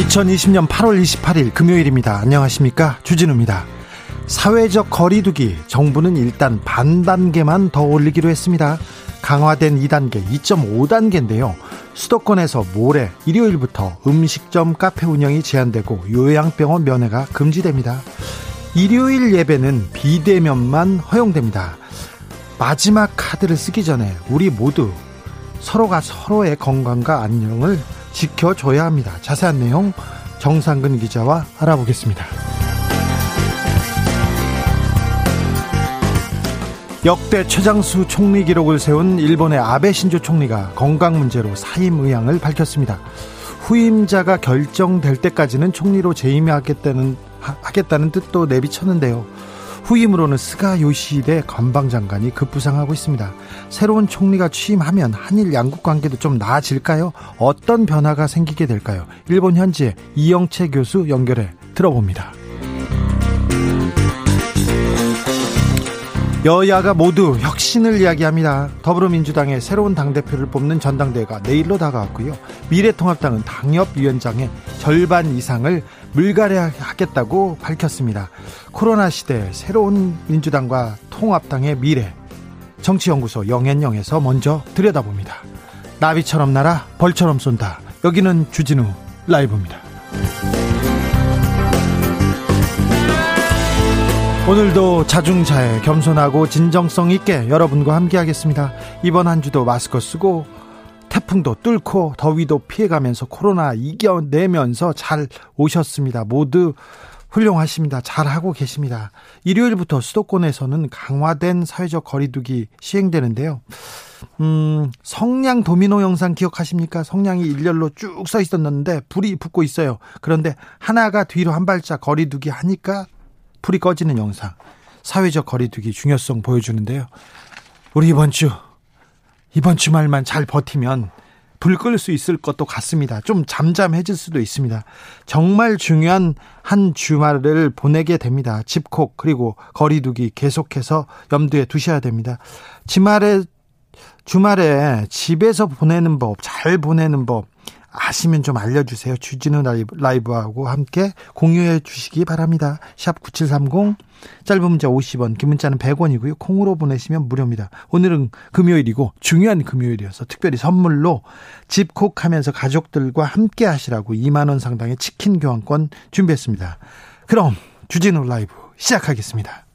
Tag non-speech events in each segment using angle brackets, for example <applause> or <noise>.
2020년 8월 28일 금요일입니다. 안녕하십니까? 주진우입니다. 사회적 거리두기 정부는 일단 반 단계만 더 올리기로 했습니다. 강화된 2단계, 2.5단계인데요. 수도권에서 모레 일요일부터 음식점 카페 운영이 제한되고 요양병원 면회가 금지됩니다. 일요일 예배는 비대면만 허용됩니다. 마지막 카드를 쓰기 전에 우리 모두 서로가 서로의 건강과 안녕을 지켜줘야 합니다. 자세한 내용 정상근 기자와 알아보겠습니다. 역대 최장수 총리 기록을 세운 일본의 아베 신조 총리가 건강 문제로 사임 의향을 밝혔습니다. 후임자가 결정될 때까지는 총리로 재임하겠다는 하겠다는 뜻도 내비쳤는데요. 후임으로는 스가 요시히데 관방장관이 급부상하고 있습니다. 새로운 총리가 취임하면 한일 양국 관계도 좀 나아질까요? 어떤 변화가 생기게 될까요? 일본 현지의 이영채 교수 연결해 들어봅니다. 여야가 모두 혁신을 이야기합니다. 더불어민주당의 새로운 당대표를 뽑는 전당대회가 내일로 다가왔고요. 미래통합당은 당협위원장의 절반 이상을 물갈이하겠다고 밝혔습니다. 코로나 시대 새로운 민주당과 통합당의 미래 정치연구소 영앤영에서 먼저 들여다봅니다. 나비처럼 날아 벌처럼 쏜다. 여기는 주진우 라이브입니다. 오늘도 자중자애 겸손하고 진정성 있게 여러분과 함께하겠습니다. 이번 한 주도 마스크 쓰고 태풍도 뚫고 더위도 피해가면서 코로나 이겨내면서 잘 오셨습니다. 모두 훌륭하십니다. 잘하고 계십니다. 일요일부터 수도권에서는 강화된 사회적 거리두기 시행되는데요. 음, 성냥 도미노 영상 기억하십니까? 성냥이 일렬로 쭉 서 있었는데 불이 붙고 있어요. 그런데 하나가 뒤로 한 발짝 거리두기 하니까 불이 꺼지는 영상. 사회적 거리두기 중요성 보여주는데요. 우리 이번 주 이번 주말만 잘 버티면 불 끌 수 있을 것도 같습니다. 좀 잠잠해질 수도 있습니다. 정말 중요한 한 주말을 보내게 됩니다. 집콕 그리고 거리두기 계속해서 염두에 두셔야 됩니다. 주말에 주말에 집에서 보내는 법, 잘 보내는 법 아시면 좀 알려주세요. 주진우 라이브, 하고 함께 공유해 주시기 바랍니다. 샵 9730, 짧은 문자 50원, 긴 문자는 100원이고요. 콩으로 보내시면 무료입니다. 오늘은 금요일이고 중요한 금요일이어서 특별히 선물로 집콕하면서 가족들과 함께 하시라고 2만원 상당의 치킨 교환권 준비했습니다. 그럼 주진우 라이브 시작하겠습니다.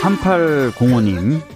삼팔공호님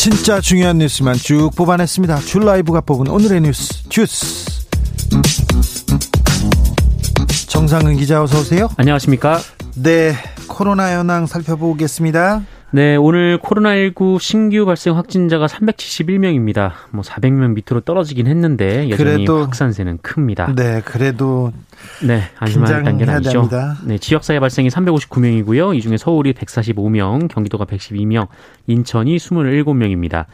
진짜 중요한 뉴스만 쭉 뽑아냈습니다. 줄 라이브가 뽑은 오늘의 뉴스 주스. 정상근 기자 어서 오세요. 안녕하십니까? 네, 코로나 현황 살펴보겠습니다. 네, 오늘 코로나19 신규 발생 확진자가 371명입니다. 뭐 400명 밑으로 떨어지긴 했는데 여전히 그래도, 확산세는 큽니다. 네, 그래도 네, 안심할 단계는 아니죠. 됩니다. 네, 지역사회 발생이 359명이고요. 이 중에 서울이 145명, 경기도가 112명, 인천이 27명입니다.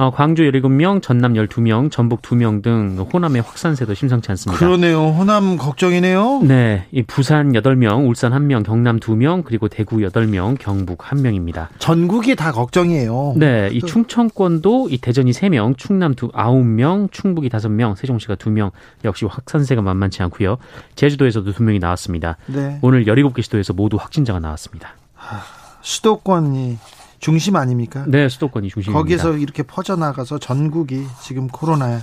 어, 광주 17명, 전남 12명, 전북 2명 등 호남의 확산세도 심상치 않습니다. 그러네요. 호남 걱정이네요. 네. 이 부산 8명, 울산 1명, 경남 2명, 그리고 대구 8명, 경북 1명입니다. 전국이 다 걱정이에요. 네. 이 충청권도 이 대전이 3명, 충남 9명, 충북이 5명, 세종시가 2명. 역시 확산세가 만만치 않고요. 제주도에서도 2명이 나왔습니다. 네. 오늘 17개 시도에서 모두 확진자가 나왔습니다. 수도권이 중심 아닙니까? 네, 수도권이 중심입니다. 거기에서 이렇게 퍼져나가서 전국이 지금 코로나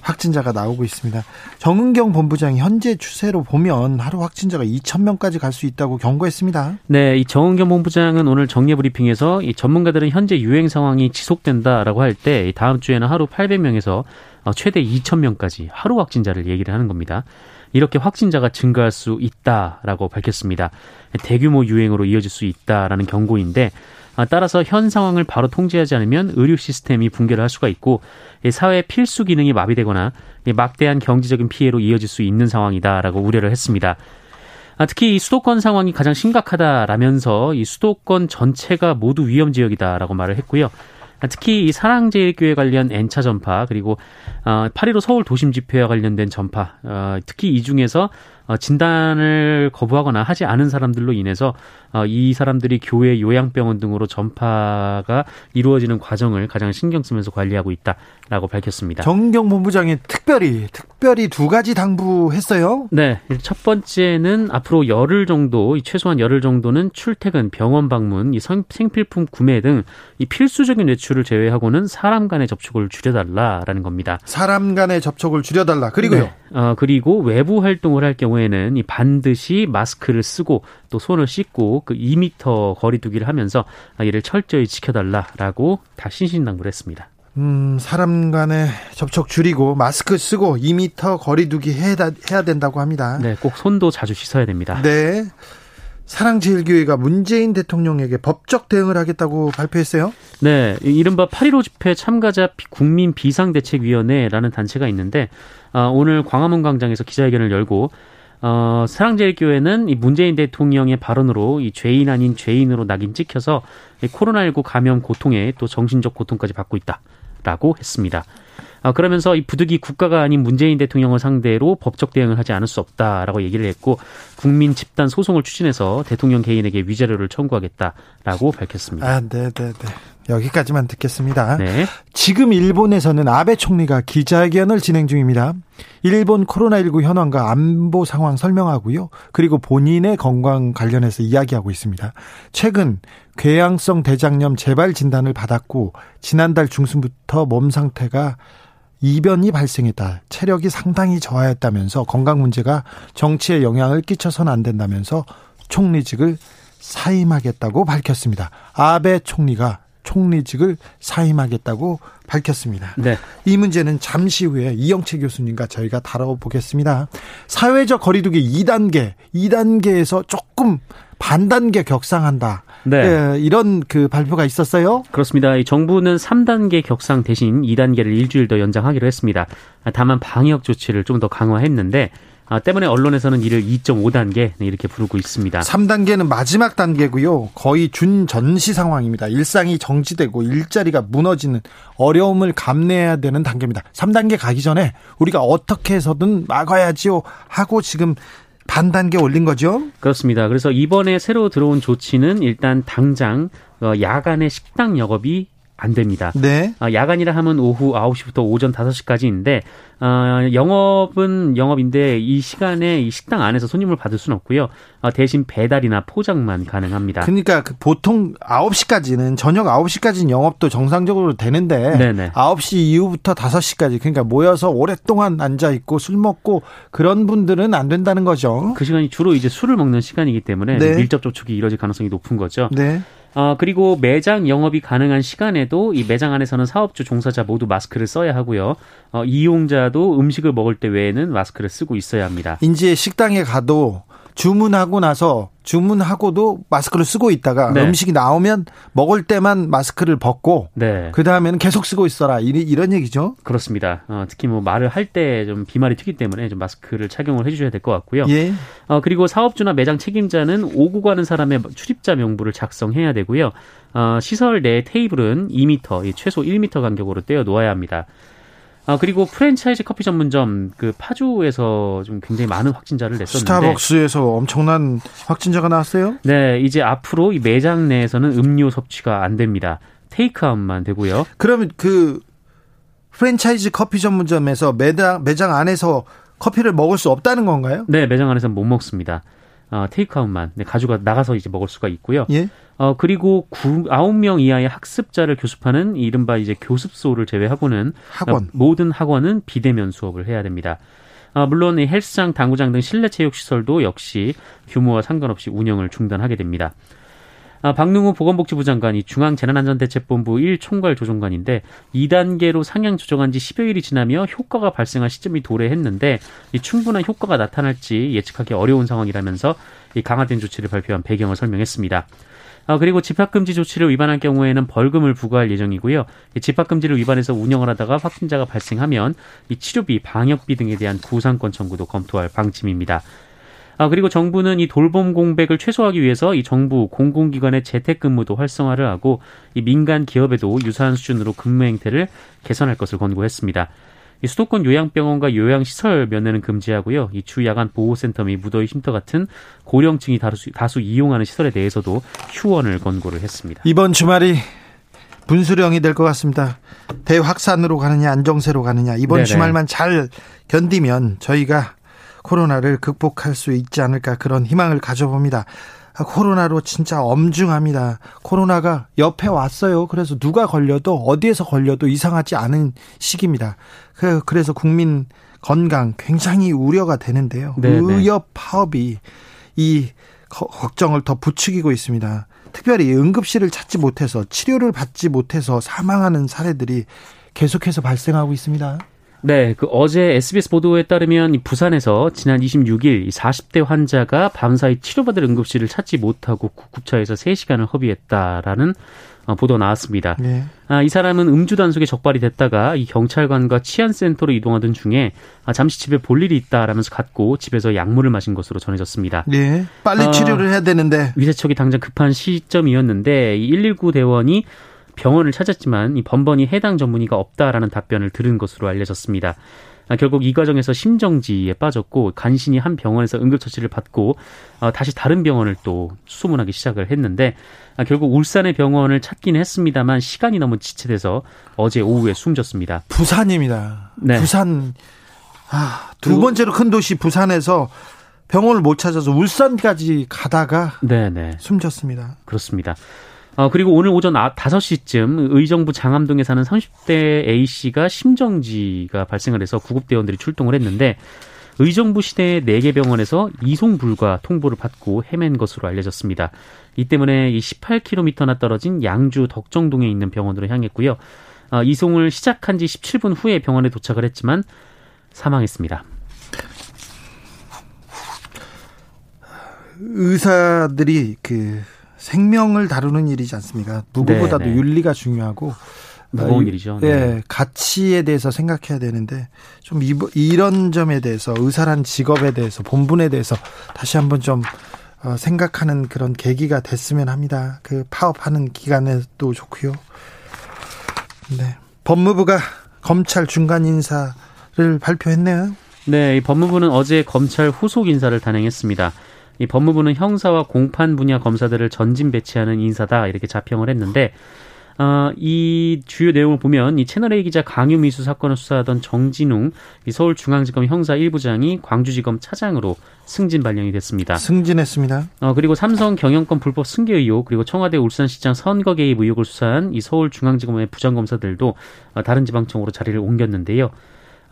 확진자가 나오고 있습니다. 정은경 본부장이 현재 추세로 보면 하루 확진자가 2천 명까지 갈 수 있다고 경고했습니다. 네, 이 정은경 본부장은 오늘 정례 브리핑에서 이 전문가들은 현재 유행 상황이 지속된다라고 할 때 다음 주에는 하루 800명에서 어, 최대 2천 명까지 하루 확진자를 얘기를 하는 겁니다. 이렇게 확진자가 증가할 수 있다라고 밝혔습니다. 대규모 유행으로 이어질 수 있다라는 경고인데 아, 따라서 현 상황을 바로 통제하지 않으면 의료 시스템이 붕괴를 할 수가 있고 사회 필수 기능이 마비되거나 막대한 경제적인 피해로 이어질 수 있는 상황이다라고 우려를 했습니다. 아, 특히 이 수도권 상황이 가장 심각하다라면서 이 수도권 전체가 모두 위험 지역이다라고 말을 했고요. 아, 특히 이 사랑제일교회 관련 N차 전파 그리고 8.15 서울 도심 집회와 관련된 전파 특히 이 중에서 어, 진단을 거부하거나 하지 않은 사람들로 인해서 어, 이 사람들이 교회 요양병원 등으로 전파가 이루어지는 과정을 가장 신경 쓰면서 관리하고 있다라고 밝혔습니다. 정경 본부장이 특별히 특별히 두 가지 당부했어요. 네, 첫 번째는 앞으로 열흘 정도, 최소한 열흘 정도는 출퇴근, 병원 방문, 이 생필품 구매 등 이 필수적인 외출을 제외하고는 사람 간의 접촉을 줄여달라라는 겁니다. 사람 간의 접촉을 줄여달라. 그리고요. 네. 어, 그리고 외부 활동을 할 경우에는 이 반드시 마스크를 쓰고 또 손을 씻고 그 2미터 거리두기를 하면서 이를 철저히 지켜달라라고 다 신신당부를 했습니다. 음, 사람 간의 접촉 줄이고 마스크 쓰고 2미터 거리두기 해야, 해야 된다고 합니다. 네, 꼭 손도 자주 씻어야 됩니다. 네. 사랑제일교회가 문재인 대통령에게 법적 대응을 하겠다고 발표했어요? 네, 이른바 8.15 집회 참가자 국민 비상대책위원회라는 단체가 있는데 어, 오늘 광화문 광장에서 기자회견을 열고 어, 사랑제일교회는 이 문재인 대통령의 발언으로 이 죄인 아닌 죄인으로 낙인 찍혀서 코로나19 감염 고통에 또 정신적 고통까지 받고 있다라고 했습니다. 아, 그러면서 이 부득이 국가가 아닌 문재인 대통령을 상대로 법적 대응을 하지 않을 수 없다라고 얘기를 했고 국민 집단 소송을 추진해서 대통령 개인에게 위자료를 청구하겠다라고 밝혔습니다. 아, 네, 네, 네. 여기까지만 듣겠습니다. 네. 지금 일본에서는 아베 총리가 기자회견을 진행 중입니다. 일본 코로나19 현황과 안보 상황 설명하고요. 그리고 본인의 건강 관련해서 이야기하고 있습니다. 최근 궤양성 대장염 재발 진단을 받았고 지난달 중순부터 몸 상태가 이변이 발생했다. 체력이 상당히 저하했다면서 건강 문제가 정치에 영향을 끼쳐서는 안 된다면서 총리직을 사임하겠다고 밝혔습니다. 아베 총리가 총리직을 사임하겠다고 밝혔습니다. 네. 이 문제는 잠시 후에 이영채 교수님과 저희가 다뤄보겠습니다. 사회적 거리두기 2단계, 2단계에서 조금 반단계 격상한다. 네. 예, 이런 그 발표가 있었어요. 그렇습니다. 정부는 3단계 격상 대신 2단계를 일주일 더 연장하기로 했습니다. 다만 방역 조치를 좀 더 강화했는데 아, 때문에 언론에서는 이를 2.5단계 이렇게 부르고 있습니다. 3단계는 마지막 단계고요. 거의 준전시 상황입니다. 일상이 정지되고 일자리가 무너지는 어려움을 감내해야 되는 단계입니다. 3단계 가기 전에 우리가 어떻게 해서든 막아야지요 하고 지금 반 단계 올린 거죠? 그렇습니다. 그래서 이번에 새로 들어온 조치는 일단 당장 어, 야간의 식당 영업이 안 됩니다. 네. 어, 야간이라 하면 오후 9시부터 오전 5시까지인데 어, 영업은 영업인데 이 시간에 이 식당 안에서 손님을 받을 수는 없고요. 어, 대신 배달이나 포장만 가능합니다. 그러니까 그 보통 9시까지는 저녁 9시까지는 영업도 정상적으로 되는데 네네. 9시 이후부터 5시까지 그러니까 모여서 오랫동안 앉아 있고 술 먹고 그런 분들은 안 된다는 거죠. 그 시간이 주로 이제 술을 먹는 시간이기 때문에 네. 밀접 접촉이 이뤄질 가능성이 높은 거죠. 네. 어, 그리고 매장 영업이 가능한 시간에도 이 매장 안에서는 사업주 종사자 모두 마스크를 써야 하고요. 어, 이용자도 음식을 먹을 때 외에는 마스크를 쓰고 있어야 합니다. 이제 식당에 가도 주문하고 나서 주문하고도 마스크를 쓰고 있다가 네. 음식이 나오면 먹을 때만 마스크를 벗고 네. 그 다음에는 계속 쓰고 있어라 이런 얘기죠. 그렇습니다. 어, 특히 뭐 말을 할 때 좀 비말이 튀기 때문에 좀 마스크를 착용을 해주셔야 될 것 같고요. 예. 어, 그리고 사업주나 매장 책임자는 오고 가는 사람의 출입자 명부를 작성해야 되고요. 어, 시설 내 테이블은 2m, 최소 1m 간격으로 떼어 놓아야 합니다. 아 그리고 프랜차이즈 커피 전문점 그 파주에서 좀 굉장히 많은 확진자를 냈었는데 스타벅스에서 엄청난 확진자가 나왔어요? 네, 이제 앞으로 이 매장 내에서는 음료 섭취가 안 됩니다. 테이크아웃만 되고요. 그러면 그 프랜차이즈 커피 전문점에서 매장 매장 안에서 커피를 먹을 수 없다는 건가요? 네, 매장 안에서는 못 먹습니다. 어, 테이크아웃만 네, 가져가 나가서 이제 먹을 수가 있고요. 예? 어, 그리고 구, 9명 이하의 학습자를 교습하는 이른바 이제 교습소를 제외하고는 학원. 어, 모든 학원은 비대면 수업을 해야 됩니다. 아, 물론 이 헬스장, 당구장 등 실내 체육 시설도 역시 규모와 상관없이 운영을 중단하게 됩니다. 아, 박능우 보건복지부 장관이 중앙재난안전대책본부 1총괄 조정관인데 2단계로 상향 조정한 지 10여일이 지나며 효과가 발생할 시점이 도래했는데 이 충분한 효과가 나타날지 예측하기 어려운 상황이라면서 이 강화된 조치를 발표한 배경을 설명했습니다. 아, 그리고 집합금지 조치를 위반할 경우에는 벌금을 부과할 예정이고요. 집합금지를 위반해서 운영을 하다가 확진자가 발생하면 이 치료비, 방역비 등에 대한 구상권 청구도 검토할 방침입니다. 아, 그리고 정부는 이 돌봄 공백을 최소화하기 위해서 이 정부 공공기관의 재택근무도 활성화를 하고 이 민간 기업에도 유사한 수준으로 근무 행태를 개선할 것을 권고했습니다. 이 수도권 요양병원과 요양시설 면회는 금지하고요. 이 주 야간 보호센터 및 무더위 쉼터 같은 고령층이 다수, 다수 이용하는 시설에 대해서도 휴원을 권고를 했습니다. 이번 주말이 분수령이 될 것 같습니다. 대확산으로 가느냐 안정세로 가느냐 이번 네네. 주말만 잘 견디면 저희가 코로나를 극복할 수 있지 않을까 그런 희망을 가져봅니다. 아, 코로나로 진짜 엄중합니다. 코로나가 옆에 왔어요. 그래서 누가 걸려도 어디에서 걸려도 이상하지 않은 시기입니다. 그, 그래서 국민 건강 굉장히 우려가 되는데요. 네네. 의협 파업이 이 걱정을 더 부추기고 있습니다. 특별히 응급실을 찾지 못해서 치료를 받지 못해서 사망하는 사례들이 계속해서 발생하고 있습니다. 네, 그 어제 SBS 보도에 따르면 부산에서 지난 26일 40대 환자가 밤사이 치료받을 응급실을 찾지 못하고 구급차에서 3시간을 허비했다라는 어, 보도 나왔습니다. 네. 아, 이 사람은 음주 단속에 적발이 됐다가 이 경찰관과 치안센터로 이동하던 중에 아, 잠시 집에 볼 일이 있다라면서 갔고 집에서 약물을 마신 것으로 전해졌습니다. 네, 빨리 아, 치료를 해야 되는데 위세척이 당장 급한 시점이었는데 이119 대원이 병원을 찾았지만 이 번번이 해당 전문의가 없다라는 답변을 들은 것으로 알려졌습니다. 아, 결국 이 과정에서 심정지에 빠졌고 간신히 한 병원에서 응급처치를 받고 어, 다시 다른 병원을 또 수소문하기 시작을 했는데 아, 결국 울산의 병원을 찾긴 했습니다만 시간이 너무 지체돼서 어제 오후에 숨졌습니다. 부산입니다. 네. 부산 아, 두 번째로 큰 도시 부산에서 병원을 못 찾아서 울산까지 가다가 네네. 숨졌습니다. 그렇습니다. 어, 그리고 오늘 오전 5시쯤 아, 의정부 장암동에 사는 30대 A씨가 심정지가 발생을 해서 구급대원들이 출동을 했는데 의정부 시내 4개 병원에서 이송 불과 통보를 받고 헤맨 것으로 알려졌습니다. 이 때문에 이 18km나 떨어진 양주 덕정동에 있는 병원으로 향했고요. 어, 이송을 시작한 지 17분 후에 병원에 도착을 했지만 사망했습니다. 의사들이 그 생명을 다루는 일이지 않습니까? 누구보다도 네네. 네. 윤리가 중요하고 무거운 어, 일이죠. 네. 네. 가치에 대해서 생각해야 되는데 좀 이런 점에 대해서 의사란 직업에 대해서 본분에 대해서 다시 한번 좀 어, 생각하는 그런 계기가 됐으면 합니다. 그 파업하는 기간에도 좋고요. 네. 법무부가 검찰 중간 인사를 발표했네요. 네, 이 법무부는 어제 검찰 후속 인사를 단행했습니다. 이 법무부는 형사와 공판 분야 검사들을 전진 배치하는 인사다 이렇게 자평을 했는데 어, 이 주요 내용을 보면 이 채널A 기자 강요 미수 사건을 수사하던 정진웅 이 서울중앙지검 형사 1부장이 광주지검 차장으로 승진 발령이 됐습니다. 승진했습니다. 어, 그리고 삼성 경영권 불법 승계 의혹 그리고 청와대 울산시장 선거 개입 의혹을 수사한 이 서울중앙지검의 부장검사들도 어, 다른 지방청으로 자리를 옮겼는데요.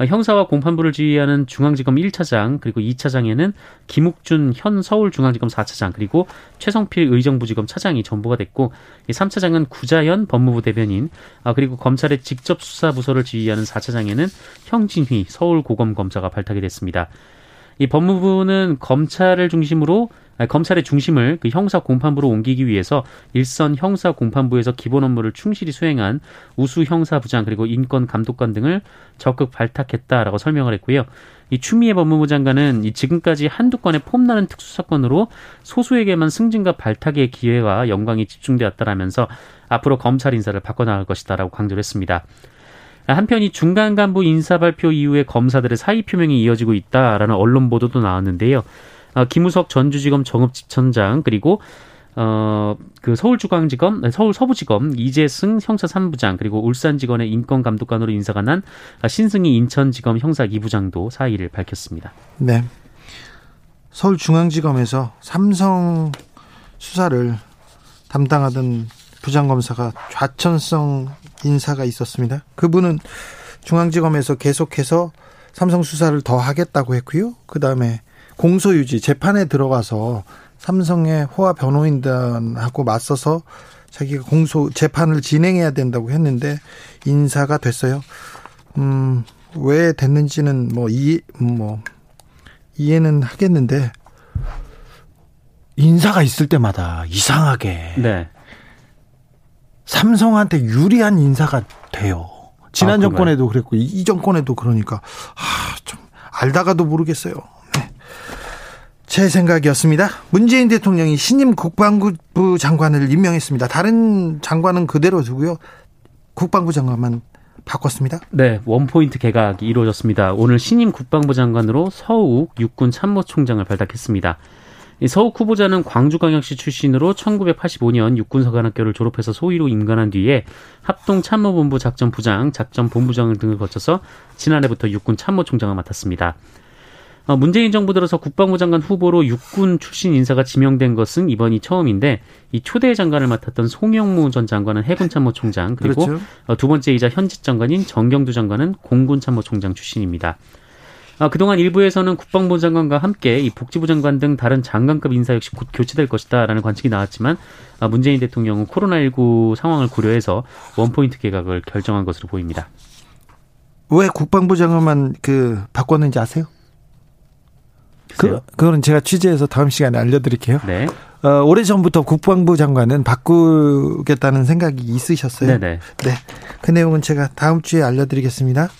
어, 형사와 공판부를 지휘하는 중앙지검 1차장 그리고 2차장에는 김욱준 현 서울중앙지검 4차장 그리고 최성필 의정부지검 차장이 전부가 됐고 이 3차장은 구자현 법무부 대변인 아, 그리고 검찰의 직접 수사 부서를 지휘하는 4차장에는 형진휘 서울고검 검사가 발탁이 됐습니다. 이 법무부는 검찰을 중심으로 검찰의 중심을 그 형사 공판부로 옮기기 위해서 일선 형사 공판부에서 기본 업무를 충실히 수행한 우수 형사부장 그리고 인권 감독관 등을 적극 발탁했다라고 설명을 했고요. 이 추미애 법무부 장관은 이 지금까지 한두 건의 폼나는 특수 사건으로 소수에게만 승진과 발탁의 기회와 영광이 집중되었다라면서 앞으로 검찰 인사를 바꿔나갈 것이다라고 강조를 했습니다. 한편 이 중간 간부 인사 발표 이후에 검사들의 사의 표명이 이어지고 있다라는 언론 보도도 나왔는데요. 어, 김우석 전주지검 정읍지청장 그리고 어, 그 서울중앙지검, 서울 서부지검 이재승 형사 3부장 그리고 울산지검의 인권감독관으로 인사가 난 신승희 인천지검 형사 2부장도 사의를 밝혔습니다. 네. 서울중앙지검에서 삼성 수사를 담당하던 부장검사가 좌천성 인사가 있었습니다. 그분은 중앙지검에서 계속해서 삼성 수사를 더 하겠다고 했고요. 그 다음에 공소유지 재판에 들어가서 삼성의 호화 변호인단하고 맞서서 자기가 공소 재판을 진행해야 된다고 했는데 인사가 됐어요. 음, 왜 됐는지는 뭐 이해 뭐 이해는 하겠는데 인사가 있을 때마다 이상하게 네. 삼성한테 유리한 인사가 돼요. 지난 아, 정권에도 그랬고 이 정권에도 그러니까 아, 좀 알다가도 모르겠어요. 네. 제 생각이었습니다. 문재인 대통령이 신임 국방부 장관을 임명했습니다. 다른 장관은 그대로 두고요. 국방부 장관만 바꿨습니다. 네, 원포인트 개각이 이루어졌습니다. 오늘 신임 국방부 장관으로 서욱 육군 참모총장을 발탁했습니다. 서욱 후보자는 광주광역시 출신으로 1985년 육군서관학교를 졸업해서 소위로 임관한 뒤에 합동참모본부 작전부장, 작전본부장 등을 거쳐서 지난해부터 육군 참모총장을 맡았습니다. 어, 문재인 정부 들어서 국방부 장관 후보로 육군 출신 인사가 지명된 것은 이번이 처음인데 이 초대 장관을 맡았던 송영무 전 장관은 해군 참모총장 그리고 그렇죠. 어, 두 번째이자 현직 장관인 정경두 장관은 공군 참모총장 출신입니다. 아, 그동안 일부에서는 국방부 장관과 함께 이 복지부 장관 등 다른 장관급 인사 역시 곧 교체될 것이다라는 관측이 나왔지만 아, 문재인 대통령은 코로나19 상황을 고려해서 원포인트 개각을 결정한 것으로 보입니다. 왜 국방부 장관만 그 바꿨는지 아세요? 그, 그거는 제가 취재해서 다음 시간에 알려드릴게요. 네. 어, 오래 전부터 국방부 장관은 바꾸겠다는 생각이 있으셨어요. 네네. 네. 그 내용은 제가 다음 주에 알려드리겠습니다.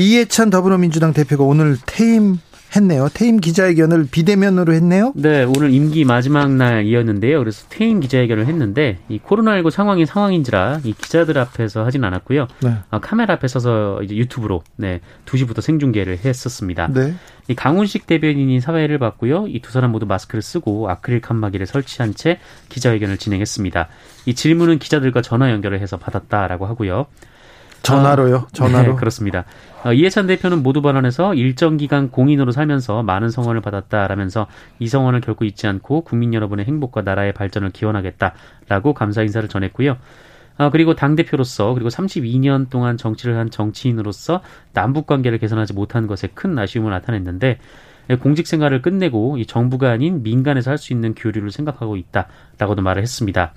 이해찬 더불어민주당 대표가 오늘 퇴임 했네요. 퇴임 기자회견을 비대면으로 했네요. 네, 오늘 임기 마지막 날이었는데요. 그래서 퇴임 기자회견을 했는데 이 코로나19 상황이 상황인지라 이 기자들 앞에서 하진 않았고요. 네. 아, 카메라 앞에 서서 이제 유튜브로 네 2시부터 생중계를 했었습니다. 네. 이 강훈식 대변인이 사회를 받고요. 이 두 사람 모두 마스크를 쓰고 아크릴 칸막이를 설치한 채 기자회견을 진행했습니다. 이 질문은 기자들과 전화 연결을 해서 받았다라고 하고요. 전화로요? 어, 전화로? 네, 그렇습니다. 어, 이해찬 대표는 모두 발언에서 일정 기간 공인으로 살면서 많은 성원을 받았다라면서 이 성원을 결코 잊지 않고 국민 여러분의 행복과 나라의 발전을 기원하겠다라고 감사 인사를 전했고요. 어, 그리고 당대표로서 그리고 32년 동안 정치를 한 정치인으로서 남북 관계를 개선하지 못한 것에 큰 아쉬움을 나타냈는데 공직 생활을 끝내고 이 정부가 아닌 민간에서 할 수 있는 교류를 생각하고 있다라고도 말을 했습니다.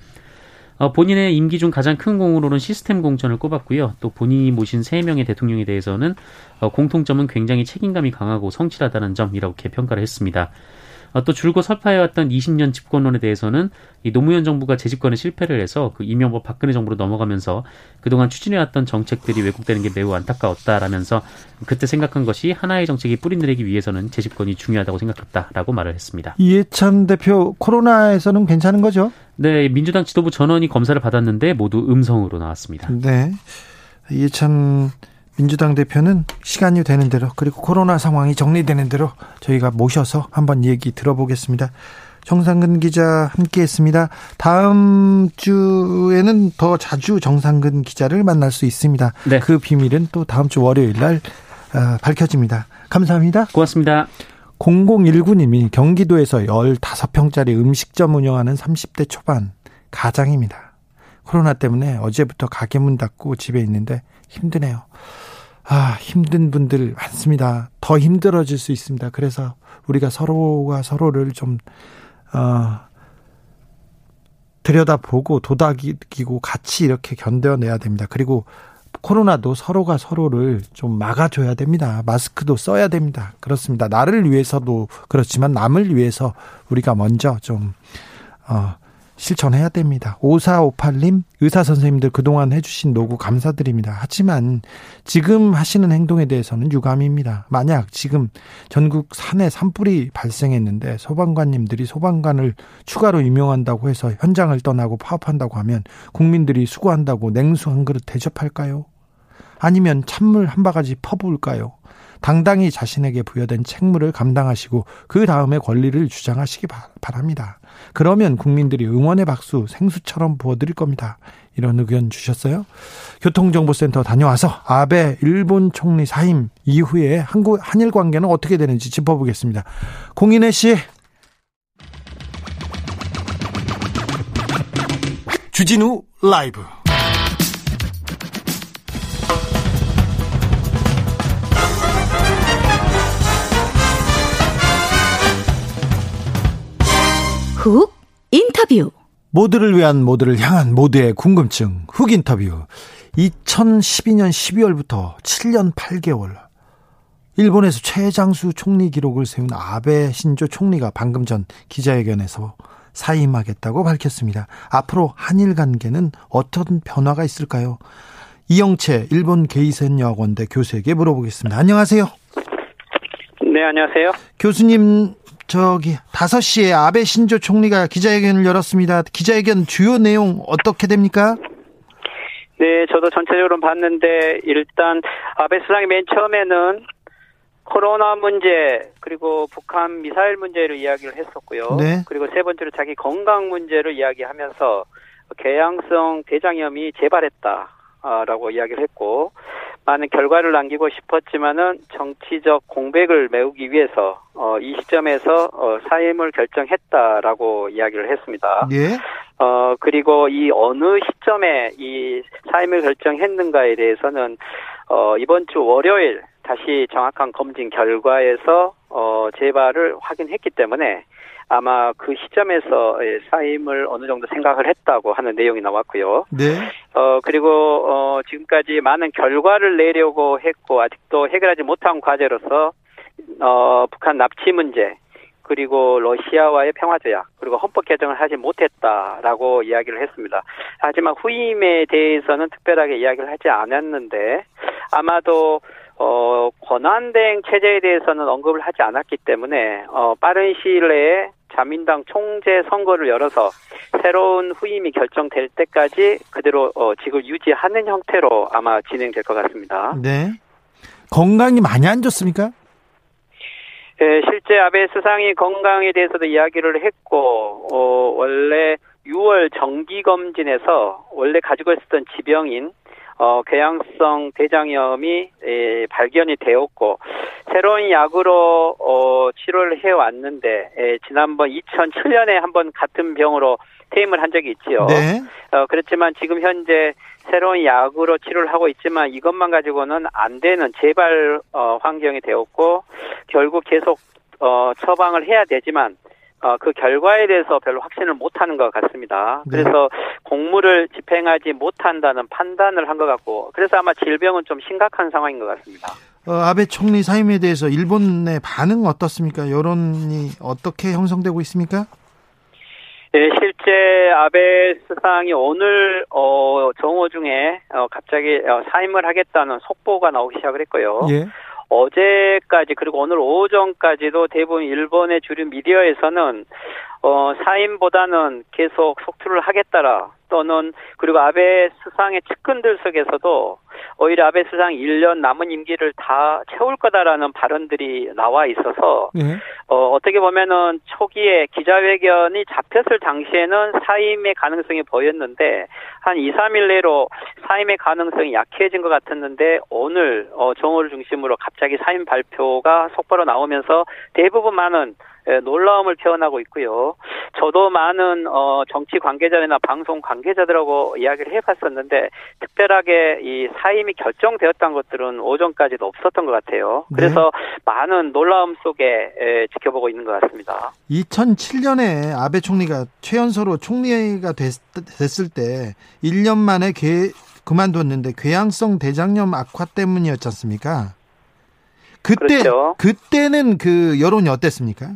어, 본인의 임기 중 가장 큰 공으로는 시스템 공천을 꼽았고요. 또 본인이 모신 세명의 대통령에 대해서는 어, 공통점은 굉장히 책임감이 강하고 성실하다는 점 이렇게 평가를 했습니다. 어, 또 줄곧 설파해왔던 20년 집권론에 대해서는 이 노무현 정부가 재집권에 실패를 해서 그 이명박 박근혜 정부로 넘어가면서 그동안 추진해왔던 정책들이 왜곡되는 게 매우 안타까웠다라면서 그때 생각한 것이 하나의 정책이 뿌리내리기 위해서는 재집권이 중요하다고 생각했다라고 말을 했습니다. 이해찬 대표 코로나에서는 괜찮은 거죠? 네, 민주당 지도부 전원이 검사를 받았는데 모두 음성으로 나왔습니다. 네. 이해찬 민주당 대표는 시간이 되는 대로 그리고 코로나 상황이 정리되는 대로 저희가 모셔서 한번 얘기 들어보겠습니다. 정상근 기자 함께 했습니다. 다음 주에는 더 자주 정상근 기자를 만날 수 있습니다. 네. 그 비밀은 또 다음 주 월요일 날 어, 밝혀집니다. 감사합니다. 고맙습니다. 0019님이 경기도에서 15평짜리 음식점 운영하는 30대 초반 가장입니다. 코로나 때문에 어제부터 가게 문 닫고 집에 있는데 힘드네요. 아, 힘든 분들 많습니다. 더 힘들어질 수 있습니다. 그래서 우리가 서로가 서로를 좀, 어, 들여다보고 도닥이고 같이 이렇게 견뎌내야 됩니다. 그리고 코로나도 서로가 서로를 좀 막아줘야 됩니다. 마스크도 써야 됩니다. 그렇습니다. 나를 위해서도 그렇지만 남을 위해서 우리가 먼저 좀, 어, 실천해야 됩니다. 5458님, 의사 선생님들 그동안 해주신 노고 감사드립니다. 하지만 지금 하시는 행동에 대해서는 유감입니다. 만약 지금 전국 산에 산불이 발생했는데 소방관님들이 소방관을 추가로 임용한다고 해서 현장을 떠나고 파업한다고 하면 국민들이 수고한다고 냉수 한 그릇 대접할까요? 아니면 찬물 한 바가지 퍼부을까요? 당당히 자신에게 부여된 책무를 감당하시고 그 다음에 권리를 주장하시기 바랍니다. 그러면 국민들이 응원의 박수 생수처럼 부어드릴 겁니다. 이런 의견 주셨어요. 교통정보센터 다녀와서 아베 일본 총리 사임 이후에 한국 한일 관계는 어떻게 되는지 짚어보겠습니다. 공인혜 씨. 주진우 라이브. 훅 인터뷰. 모두를 위한 모두를 향한 모두의 궁금증 훅 인터뷰 2012년 12월부터 7년 8개월 일본에서 최장수 총리 기록을 세운 아베 신조 총리가 방금 전 기자회견에서 사임하겠다고 밝혔습니다. 앞으로 한일 관계는 어떤 변화가 있을까요? 이영채 일본 게이센 여학원대 교수에게 물어보겠습니다. 안녕하세요. 네, 안녕하세요. 교수님 저기 5시에 아베 신조 총리가 기자회견을 열었습니다. 기자회견 주요 내용 어떻게 됩니까? 네, 저도 전체적으로 봤는데 일단 아베 수상이 맨 처음에는 코로나 문제 그리고 북한 미사일 문제를 이야기를 했었고요. 네. 그리고 세 번째로 자기 건강 문제를 이야기하면서 개양성 대장염이 재발했다라고 이야기를 했고 많은 결과를 남기고 싶었지만은 정치적 공백을 메우기 위해서 어, 이 시점에서 어, 사임을 결정했다라고 이야기를 했습니다. 예. 어 그리고 이 어느 시점에 이 사임을 결정했는가에 대해서는 어 이번 주 월요일 다시 정확한 검진 결과에서 어 재발을 확인했기 때문에 아마 그 시점에서 예, 사임을 어느 정도 생각을 했다고 하는 내용이 나왔고요. 네. 어 그리고 어 지금까지 많은 결과를 내려고 했고 아직도 해결하지 못한 과제로서 어 북한 납치 문제 그리고 러시아와의 평화조약 그리고 헌법 개정을 하지 못했다라고 이야기를 했습니다. 하지만 후임에 대해서는 특별하게 이야기를 하지 않았는데 아마도 어, 권한대행 체제에 대해서는 언급을 하지 않았기 때문에 어, 빠른 시일 내에 자민당 총재 선거를 열어서 새로운 후임이 결정될 때까지 그대로 어, 직을 유지하는 형태로 아마 진행될 것 같습니다. 네. 건강이 많이 안 좋습니까? 네, 실제 아베 수상이 건강에 대해서도 이야기를 했고 어, 원래 6월 정기 검진에서 원래 가지고 있었던 지병인 어, 궤양성 대장염이 에, 발견이 되었고 새로운 약으로 어, 치료를 해 왔는데 에, 지난번 2007년에 한번 같은 병으로 퇴임을 한 적이 있지요. 네. 어, 그렇지만 지금 현재 새로운 약으로 치료를 하고 있지만 이것만 가지고는 안 되는 재발 어, 환경이 되었고 결국 계속 어, 처방을 해야 되지만 어, 그 결과에 대해서 별로 확신을 못하는 것 같습니다. 네. 그래서 공무를 집행하지 못한다는 판단을 한 것 같고, 그래서 아마 질병은 좀 심각한 상황인 것 같습니다. 어, 아베 총리 사임에 대해서 일본의 반응 어떻습니까? 여론이 어떻게 형성되고 있습니까? 네, 실제 아베 수상이 오늘 어, 정오 중에 어, 갑자기 어, 사임을 하겠다는 속보가 나오기 시작을 했고요. 예. 어제까지 그리고 오늘 오전까지도 대부분 일본의 주류 미디어에서는 어 사임보다는 계속 속투를 하겠다라 또는 그리고 아베 수상의 측근들 속에서도 오히려 아베 수상 1년 남은 임기를 다 채울 거다라는 발언들이 나와 있어서 네. 어, 어떻게 보면은 초기에 기자회견이 잡혔을 당시에는 사임의 가능성이 보였는데 한 2, 3일 내로 사임의 가능성이 약해진 것 같았는데 오늘 어, 정오를 중심으로 갑자기 사임 발표가 속보로 나오면서 대부분 많은 예, 놀라움을 표현하고 있고요. 저도 많은 어, 정치 관계자나 방송 관계자들하고 이야기를 해봤었는데 특별하게 이 사임이 결정되었던 것들은 오전까지도 없었던 것 같아요. 네. 그래서 네. 많은 놀라움 속에 에, 지켜보고 있는 것 같습니다. 2007년에 아베 총리가 최연소로 총리가 됐, 됐을 때 1년 만에 개, 그만뒀는데 궤양성 대장염 악화 때문이었지 않습니까? 그때 그렇죠. 그때는 그 여론이 어땠습니까?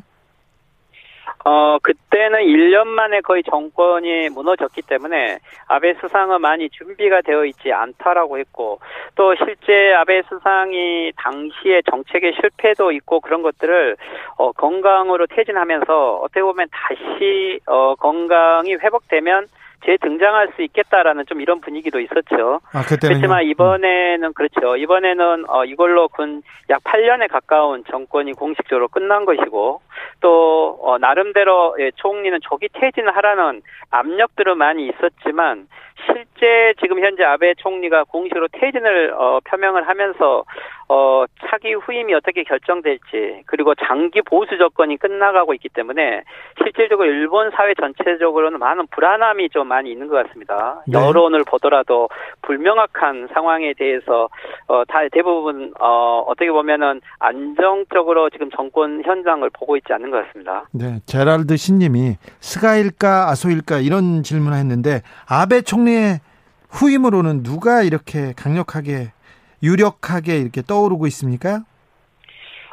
어, 그때는 1년 만에 거의 정권이 무너졌기 때문에 아베 수상은 많이 준비가 되어 있지 않다라고 했고 또 실제 아베 수상이 당시에 정책의 실패도 있고 그런 것들을 어, 건강으로 퇴진하면서 어떻게 보면 다시 어, 건강이 회복되면 재등장할 수 있겠다라는 좀 이런 분위기도 있었죠. 아, 그렇지만 이번에는 그렇죠. 이번에는 어, 이걸로 근 약 8년에 가까운 정권이 공식적으로 끝난 것이고 또 어, 나름대로 예, 총리는 조기 퇴진하라는 압력들은 많이 있었지만 실제 지금 현재 아베 총리가 공식으로 퇴진을 어, 표명을 하면서 어, 차기 후임이 어떻게 결정될지 그리고 장기 보수 정권이 끝나가고 있기 때문에 실질적으로 일본 사회 전체적으로는 많은 불안함이 좀 많이 있는 것 같습니다. 네. 여론을 보더라도 불명확한 상황에 대해서 어, 다 대부분 어, 어떻게 보면은 안정적으로 지금 정권 현장을 보고 있지 않는 것 같습니다. 네, 제랄드 신님이 스가일까 아소일까 이런 질문을 했는데 아베 총리의 후임으로는 누가 이렇게 강력하게 유력하게 이렇게 떠오르고 있습니까?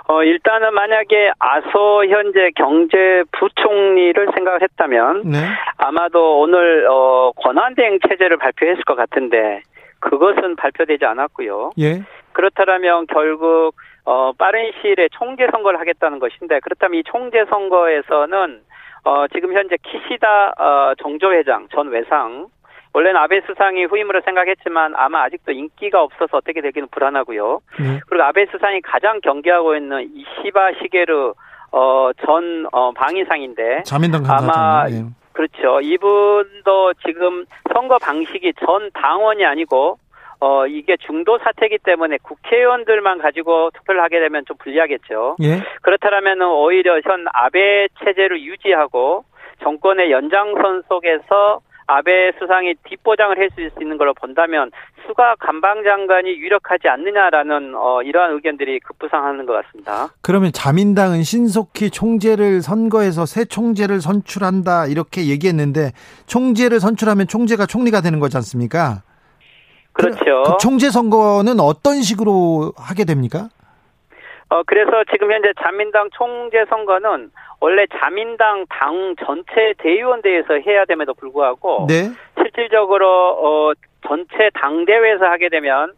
어, 일단은 만약에 아소 현재 경제부총리를 생각했다면 네. 아마도 오늘 어, 권한대행 체제를 발표했을 것 같은데 그것은 발표되지 않았고요. 예. 그렇다면 결국 어, 빠른 시일에 총재 선거를 하겠다는 것인데 그렇다면 이 총재 선거에서는 어, 지금 현재 키시다 어, 정조회장 전 외상 원래는 아베 수상이 후임으로 생각했지만 아마 아직도 인기가 없어서 어떻게 되기는 불안하고요. 네. 그리고 아베 수상이 가장 경계하고 있는 이시바 시게르 어, 전 어, 방위상인데 자민당 아마 네. 그렇죠. 이분도 지금 선거 방식이 전 당원이 아니고 어 이게 중도 사태이기 때문에 국회의원들만 가지고 투표를 하게 되면 좀 불리하겠죠. 예? 그렇다면 오히려 현 아베 체제를 유지하고 정권의 연장선 속에서 아베 수상이 뒷보장을 할수 있는 걸로 본다면 수가 감방장관이 유력하지 않느냐라는 어, 이러한 의견들이 급부상하는 것 같습니다. 그러면 자민당은 신속히 총재를 선거해서 새 총재를 선출한다 이렇게 얘기했는데 총재를 선출하면 총재가 총리가 되는 거지 않습니까? 그렇죠. 그, 그 총재 선거는 어떤 식으로 하게 됩니까? 어, 그래서 지금 현재 자민당 총재 선거는 원래 자민당 당 전체 대의원대에서 해야 됨에도 불구하고 네. 실질적으로 어 전체 당대회에서 하게 되면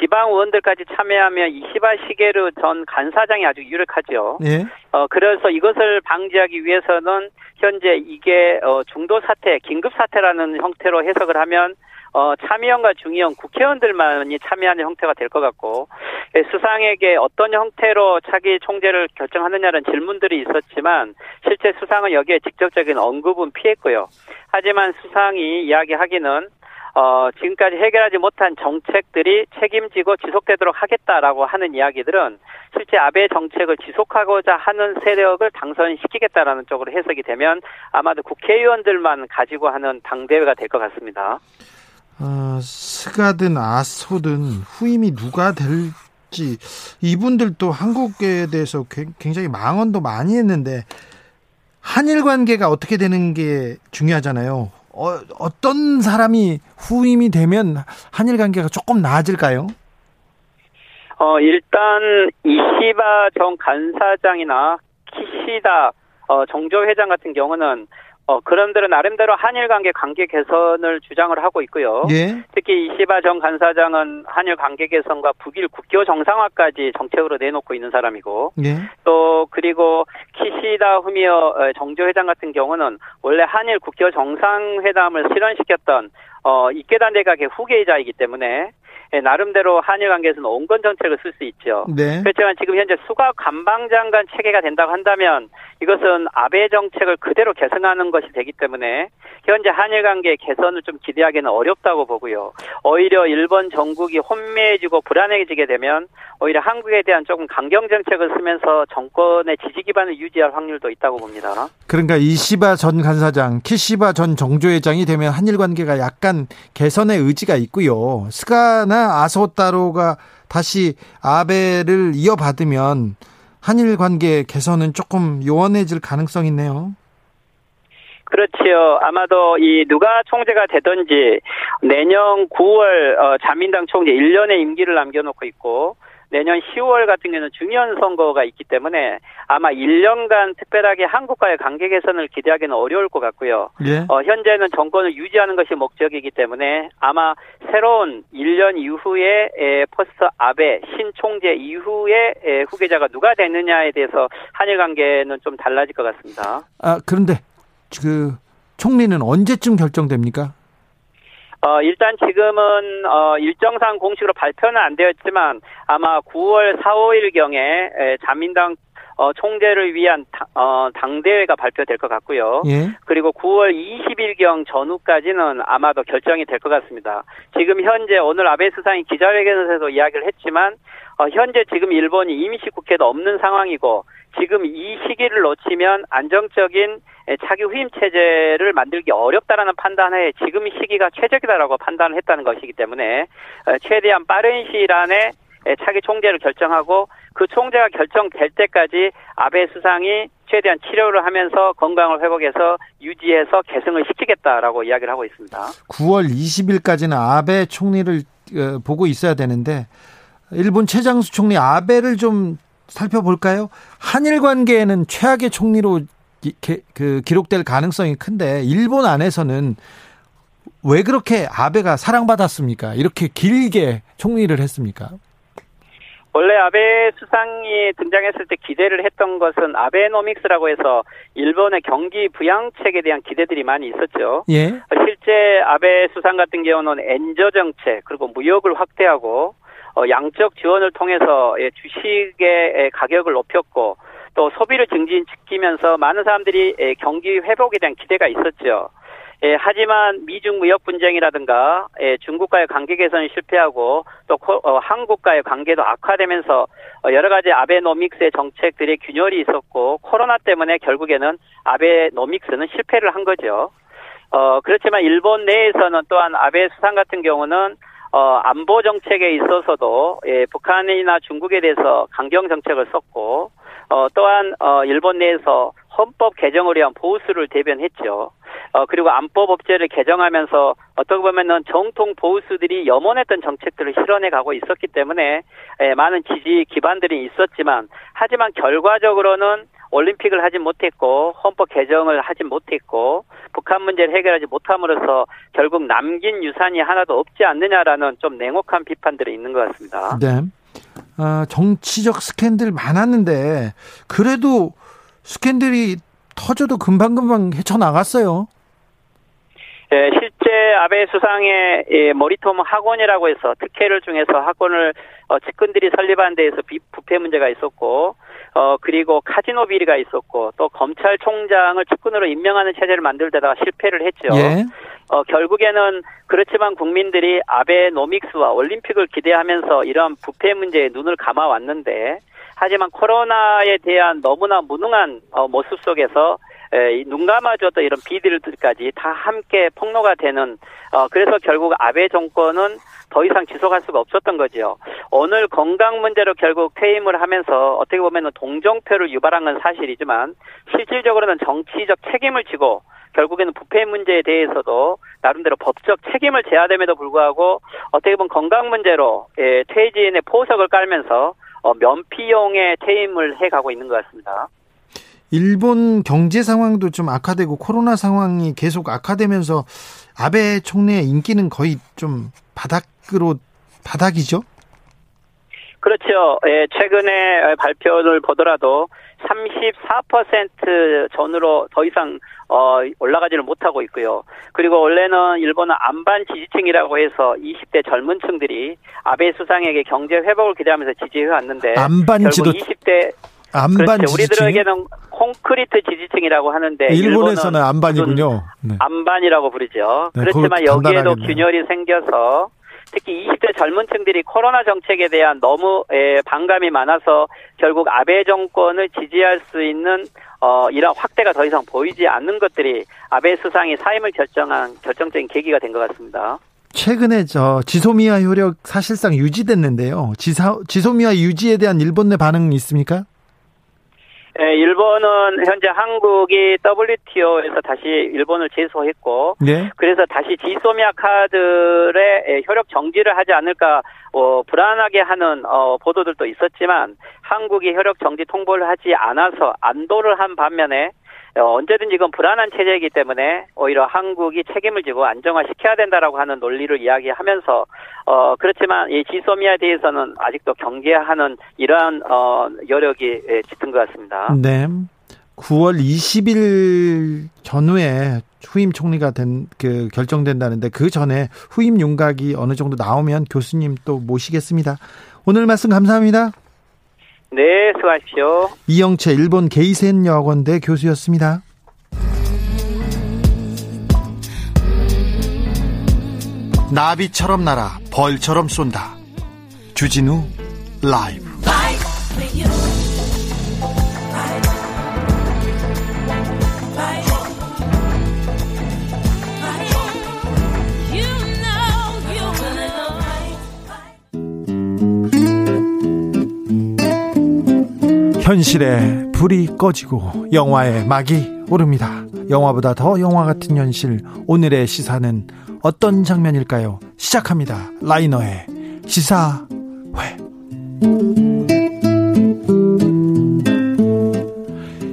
지방 의원들까지 참여하면 이시바 시게르 전 간사장이 아주 유력하죠. 네. 어 그래서 이것을 방지하기 위해서는 현재 이게 어 중도 사태, 긴급 사태라는 형태로 해석을 하면 어, 참의원과 중의원 국회의원들만이 참여하는 형태가 될 것 같고 예, 수상에게 어떤 형태로 차기 총재를 결정하느냐는 질문들이 있었지만 실제 수상은 여기에 직접적인 언급은 피했고요. 하지만 수상이 이야기하기는 어, 지금까지 해결하지 못한 정책들이 책임지고 지속되도록 하겠다라고 하는 이야기들은 실제 아베 정책을 지속하고자 하는 세력을 당선시키겠다라는 쪽으로 해석이 되면 아마도 국회의원들만 가지고 하는 당대회가 될 것 같습니다. 어, 스가든 아소든 후임이 누가 될지 이분들도 한국에 대해서 굉장히 망언도 많이 했는데 한일 관계가 어떻게 되는 게 중요하잖아요. 어, 어떤 사람이 후임이 되면 한일 관계가 조금 나아질까요? 어, 일단 이시바 전 간사장이나 키시다 어, 정조 회장 같은 경우는 어, 그런들은 나름대로 한일 관계 관계 개선을 주장을 하고 있고요. 예. 특히 이시바 전 간사장은 한일 관계 개선과 북일 국교 정상화까지 정책으로 내놓고 있는 사람이고, 예. 또 그리고 키시다 후미어 어, 정조 회장 같은 경우는 원래 한일 국교 정상회담을 실현시켰던 어, 이케단 대각의 후계자이기 때문에 예, 나름대로 한일 관계에서는 온건 정책을 쓸 수 있죠. 네. 그렇지만 지금 현재 수가 관방장관 체계가 된다고 한다면 이것은 아베 정책을 그대로 개선하는 것이 되기 때문에 현재 한일 관계 개선을 좀 기대하기는 어렵다고 보고요. 오히려 일본 정국이 혼미해지고 불안해지게 되면 오히려 한국에 대한 조금 강경 정책을 쓰면서 정권의 지지 기반을 유지할 확률도 있다고 봅니다. 그러니까 이시바 전 간사장, 키시바 전 정조회장이 되면 한일 관계가 약간 개선의 의지가 있고요. 스가나 아소따로가 다시 아베를 이어받으면 한일 관계 개선은 조금 요원해질 가능성이 있네요. 그렇지요. 아마도 이 누가 총재가 되든지 내년 9월 어, 자민당 총재 1년의 임기를 남겨놓고 있고 내년 10월 같은 경우는 중요한 선거가 있기 때문에 아마 1년간 특별하게 한국과의 관계 개선을 기대하기는 어려울 것 같고요. 예. 어, 현재는 정권을 유지하는 것이 목적이기 때문에 아마 새로운 1년 이후에 에, 포스트 아베 신 총재 이후에 에, 후계자가 누가 되느냐에 대해서 한일 관계는 좀 달라질 것 같습니다. 아 그런데 그 총리는 언제쯤 결정됩니까? 어, 일단 지금은, 어, 일정상 공식으로 발표는 안 되었지만 아마 9월 4, 5일경에 자민당 어, 총재를 위한 다, 어, 당대회가 발표될 것 같고요. 예. 그리고 9월 20일경 전후까지는 아마도 결정이 될 것 같습니다. 지금 현재 오늘 아베 수상이 기자회견에서도 이야기를 했지만 어, 현재 지금 일본이 임시국회도 없는 상황이고 지금 이 시기를 놓치면 안정적인 차기 후임 체제를 만들기 어렵다라는 판단에 지금 시기가 최적이다라고 판단을 했다는 것이기 때문에 어, 최대한 빠른 시일 안에 차기 총재를 결정하고 그 총재가 결정될 때까지 아베 수상이 최대한 치료를 하면서 건강을 회복해서 유지해서 계승을 시키겠다라고 이야기를 하고 있습니다. 9월 20일까지는 아베 총리를 어, 보고 있어야 되는데 일본 최장수 총리 아베를 좀 살펴볼까요? 한일 관계에는 최악의 총리로 기, 그 기록될 가능성이 큰데 일본 안에서는 왜 그렇게 아베가 사랑받았습니까? 이렇게 길게 총리를 했습니까? 원래 아베 수상이 등장했을 때 기대를 했던 것은 아베노믹스라고 해서 일본의 경기 부양책에 대한 기대들이 많이 있었죠. 예. 실제 아베 수상 같은 경우는 엔저 정책 그리고 무역을 확대하고 어, 양적 지원을 통해서 예, 주식의 가격을 높였고 또 소비를 증진시키면서 많은 사람들이 예, 경기 회복에 대한 기대가 있었죠. 예, 하지만 미중 무역 분쟁이라든가 예, 중국과의 관계 개선이 실패하고 또 어, 한국과의 관계도 악화되면서 어, 여러 가지 아베노믹스의 정책들의 균열이 있었고 코로나 때문에 결국에는 아베노믹스는 실패를 한 거죠. 어, 그렇지만 일본 내에서는 또한 아베 수상 같은 경우는 어, 안보 정책에 있어서도 예, 북한이나 중국에 대해서 강경 정책을 썼고 어, 또한 어, 일본 내에서 헌법 개정을 위한 보수를 대변했죠. 어, 그리고 안법 법제를 개정하면서 어떻게 보면은 정통 보수들이 염원했던 정책들을 실현해 가고 있었기 때문에 예, 많은 지지 기반들이 있었지만 하지만 결과적으로는 올림픽을 하지 못했고 헌법 개정을 하지 못했고 북한 문제를 해결하지 못함으로써 결국 남긴 유산이 하나도 없지 않느냐라는 좀 냉혹한 비판들이 있는 것 같습니다. 네. 어, 정치적 스캔들 많았는데 그래도 스캔들이 터져도 금방금방 헤쳐나갔어요. 예, 실제 아베 수상의 예, 머리톰 학원이라고 해서 특혜를 중에서 학원을 어, 측근들이 설립한 데에서 비, 부패 문제가 있었고 어 그리고 카지노 비리가 있었고 또 검찰총장을 측근으로 임명하는 체제를 만들 때다가 실패를 했죠. 예. 어 결국에는 그렇지만 국민들이 아베노믹스와 올림픽을 기대하면서 이런 부패 문제에 눈을 감아 왔는데 하지만 코로나에 대한 너무나 무능한 어, 모습 속에서 에, 눈 감아줘도 이런 비디들까지 다 함께 폭로가 되는 어, 그래서 결국 아베 정권은 더 이상 지속할 수가 없었던 거죠. 오늘 건강 문제로 결국 퇴임을 하면서 어떻게 보면 동정표를 유발한 건 사실이지만 실질적으로는 정치적 책임을 지고 결국에는 부패 문제에 대해서도 나름대로 법적 책임을 져야 됨에도 불구하고 어떻게 보면 건강 문제로 예, 퇴진의 포석을 깔면서 어, 면피용의 퇴임을 해가고 있는 것 같습니다. 일본 경제 상황도 좀 악화되고 코로나 상황이 계속 악화되면서 아베 총리의 인기는 거의 좀 바닥으로 바닥이죠? 그렇죠. 예, 최근에 발표를 보더라도 34% 전으로 더 이상 어, 올라가지를 못하고 있고요. 그리고 원래는 일본은 안반 지지층이라고 해서 20대 젊은 층들이 아베 수상에게 경제 회복을 기대하면서 지지해 왔는데 안반 지도 20대 안반 그렇죠. 우리들에게는 콘크리트 지지층이라고 하는데 일본에서는 안반이군요. 네. 안반이라고 부르죠. 네, 그렇지만 여기에도 균열이 생겨서 특히 20대 젊은 층들이 코로나 정책에 대한 너무 반감이 많아서 결국 아베 정권을 지지할 수 있는 어, 이런 확대가 더 이상 보이지 않는 것들이 아베 수상이 사임을 결정한 결정적인 계기가 된 것 같습니다. 최근에 저 지소미아 효력 사실상 유지됐는데요. 지사, 지소미아 유지에 대한 일본 내 반응이 있습니까? 예, 일본은 현재 한국이 WTO에서 다시 일본을 제소했고, 네. 그래서 다시 지소미아 카드의 예, 효력 정지를 하지 않을까 어, 불안하게 하는 어, 보도들도 있었지만 한국이 효력 정지 통보를 하지 않아서 안도를 한 반면에 어, 언제든지 이건 불안한 체제이기 때문에 오히려 한국이 책임을 지고 안정화시켜야 된다라고 하는 논리를 이야기하면서 어 그렇지만 이 지소미아에 대해서는 아직도 경계하는 이러한 어 여력이 예, 짙은 것 같습니다. 네. 9월 20일 전후에 후임 총리가 된 그 결정된다는데 그 전에 후임 윤곽이 어느 정도 나오면 교수님 또 모시겠습니다. 오늘 말씀 감사합니다. 네, 수고하십시오. 이영채 일본 게이센 여학원대 교수였습니다. 나비처럼 날아 벌처럼 쏜다. 주진우 라이브. 현실에 불이 꺼지고 영화의 막이 오릅니다. 영화보다 더 영화 같은 현실. 오늘의 시사는 어떤 장면일까요? 시작합니다. 라이너의 시사회.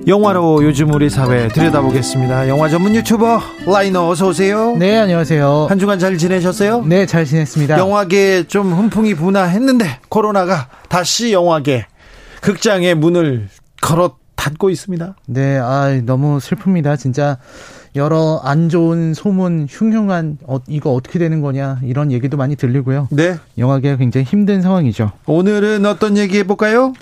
영화로 요즘 우리 사회 들여다보겠습니다. 영화 전문 유튜버 라이너 어서 오세요. 네, 안녕하세요. 한 주간 잘 지내셨어요? 네, 잘 지냈습니다. 영화계 좀 훈풍이 분화했는데 코로나가 다시 영화계 극장의 문을 걸어 닫고 있습니다. 네, 아, 너무 슬픕니다. 진짜 여러 안 좋은 소문, 흉흉한 어, 이거 어떻게 되는 거냐 이런 얘기도 많이 들리고요. 네. 영화계가 굉장히 힘든 상황이죠. 오늘은 어떤 얘기 해볼까요?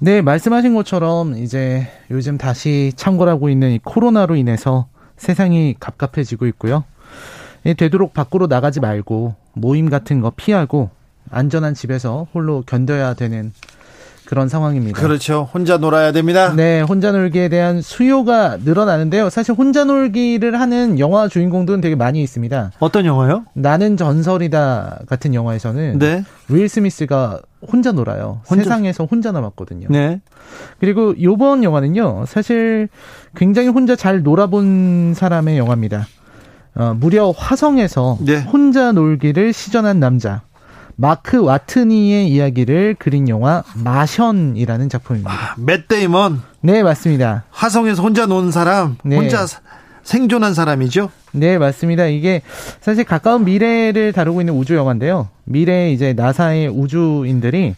네, 말씀하신 것처럼 이제 요즘 다시 창궐하고 있는 이 코로나로 인해서 세상이 갑갑해지고 있고요. 되도록 밖으로 나가지 말고 모임 같은 거 피하고 안전한 집에서 홀로 견뎌야 되는 그런 상황입니다. 그렇죠. 혼자 놀아야 됩니다. 네, 혼자 놀기에 대한 수요가 늘어나는데요. 사실 혼자 놀기를 하는 영화 주인공들은 되게 많이 있습니다. 어떤 영화요? 나는 전설이다 같은 영화에서는 네. 윌 스미스가 혼자 놀아요. 혼자. 세상에서 혼자 남았거든요. 네. 그리고 요번 영화는요. 사실 굉장히 혼자 잘 놀아본 사람의 영화입니다. 어, 무려 화성에서 네. 혼자 놀기를 시전한 남자. 마크 와트니의 이야기를 그린 영화 마션이라는 작품입니다. 아, 맷 데이먼. 네, 맞습니다. 화성에서 혼자 노는 사람, 네. 혼자 생존한 사람이죠? 네, 맞습니다. 이게 사실 가까운 미래를 다루고 있는 우주 영화인데요. 미래에 이제 나사의 우주인들이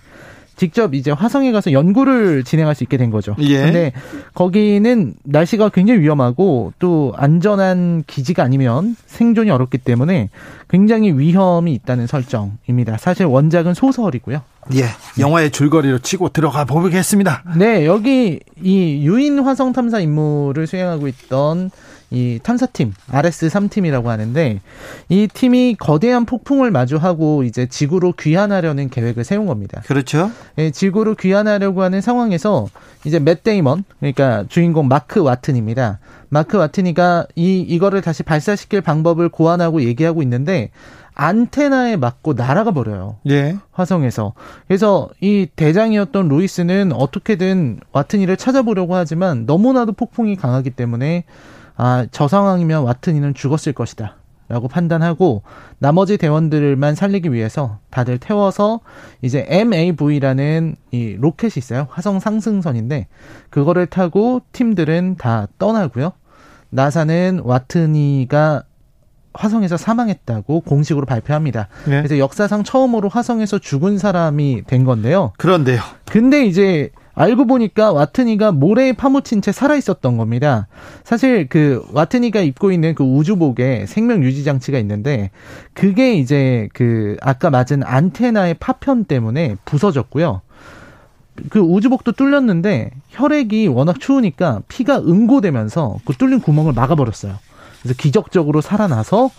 직접 이제 화성에 가서 연구를 진행할 수 있게 된 거죠. 예. 근데 거기는 날씨가 굉장히 위험하고 또 안전한 기지가 아니면 생존이 어렵기 때문에 굉장히 위험이 있다는 설정입니다. 사실 원작은 소설이고요. 예. 영화의 줄거리로 치고 들어가 보겠습니다. 네, 여기 이 유인 화성 탐사 임무를 수행하고 있던 이 탐사팀 RS3팀이라고 하는데 이 팀이 거대한 폭풍을 마주하고 이제 지구로 귀환하려는 계획을 세운 겁니다. 그렇죠. 예, 지구로 귀환하려고 하는 상황에서 이제 맷 데이먼 그러니까 주인공 마크 와트니입니다. 마크 와트니가 이 이거를 다시 발사시킬 방법을 고안하고 얘기하고 있는데 안테나에 맞고 날아가 버려요. 예. 화성에서. 그래서 이 대장이었던 루이스는 어떻게든 와트니를 찾아보려고 하지만 너무나도 폭풍이 강하기 때문에 아, 저 상황이면 와트니는 죽었을 것이다. 라고 판단하고 나머지 대원들만 살리기 위해서 다들 태워서 이제 MAV라는 이 로켓이 있어요. 화성 상승선인데 그거를 타고 팀들은 다 떠나고요. 나사는 와트니가 화성에서 사망했다고 공식으로 발표합니다. 네. 그래서 역사상 처음으로 화성에서 죽은 사람이 된 건데요. 그런데요. 근데 이제 알고 보니까 와트니가 모래에 파묻힌 채 살아 있었던 겁니다. 사실 그 와트니가 입고 있는 그 우주복에 생명 유지 장치가 있는데 그게 이제 그 아까 맞은 안테나의 파편 때문에 부서졌고요. 그 우주복도 뚫렸는데 혈액이 워낙 추우니까 피가 응고되면서 그 뚫린 구멍을 막아버렸어요. 그래서 기적적으로 살아나서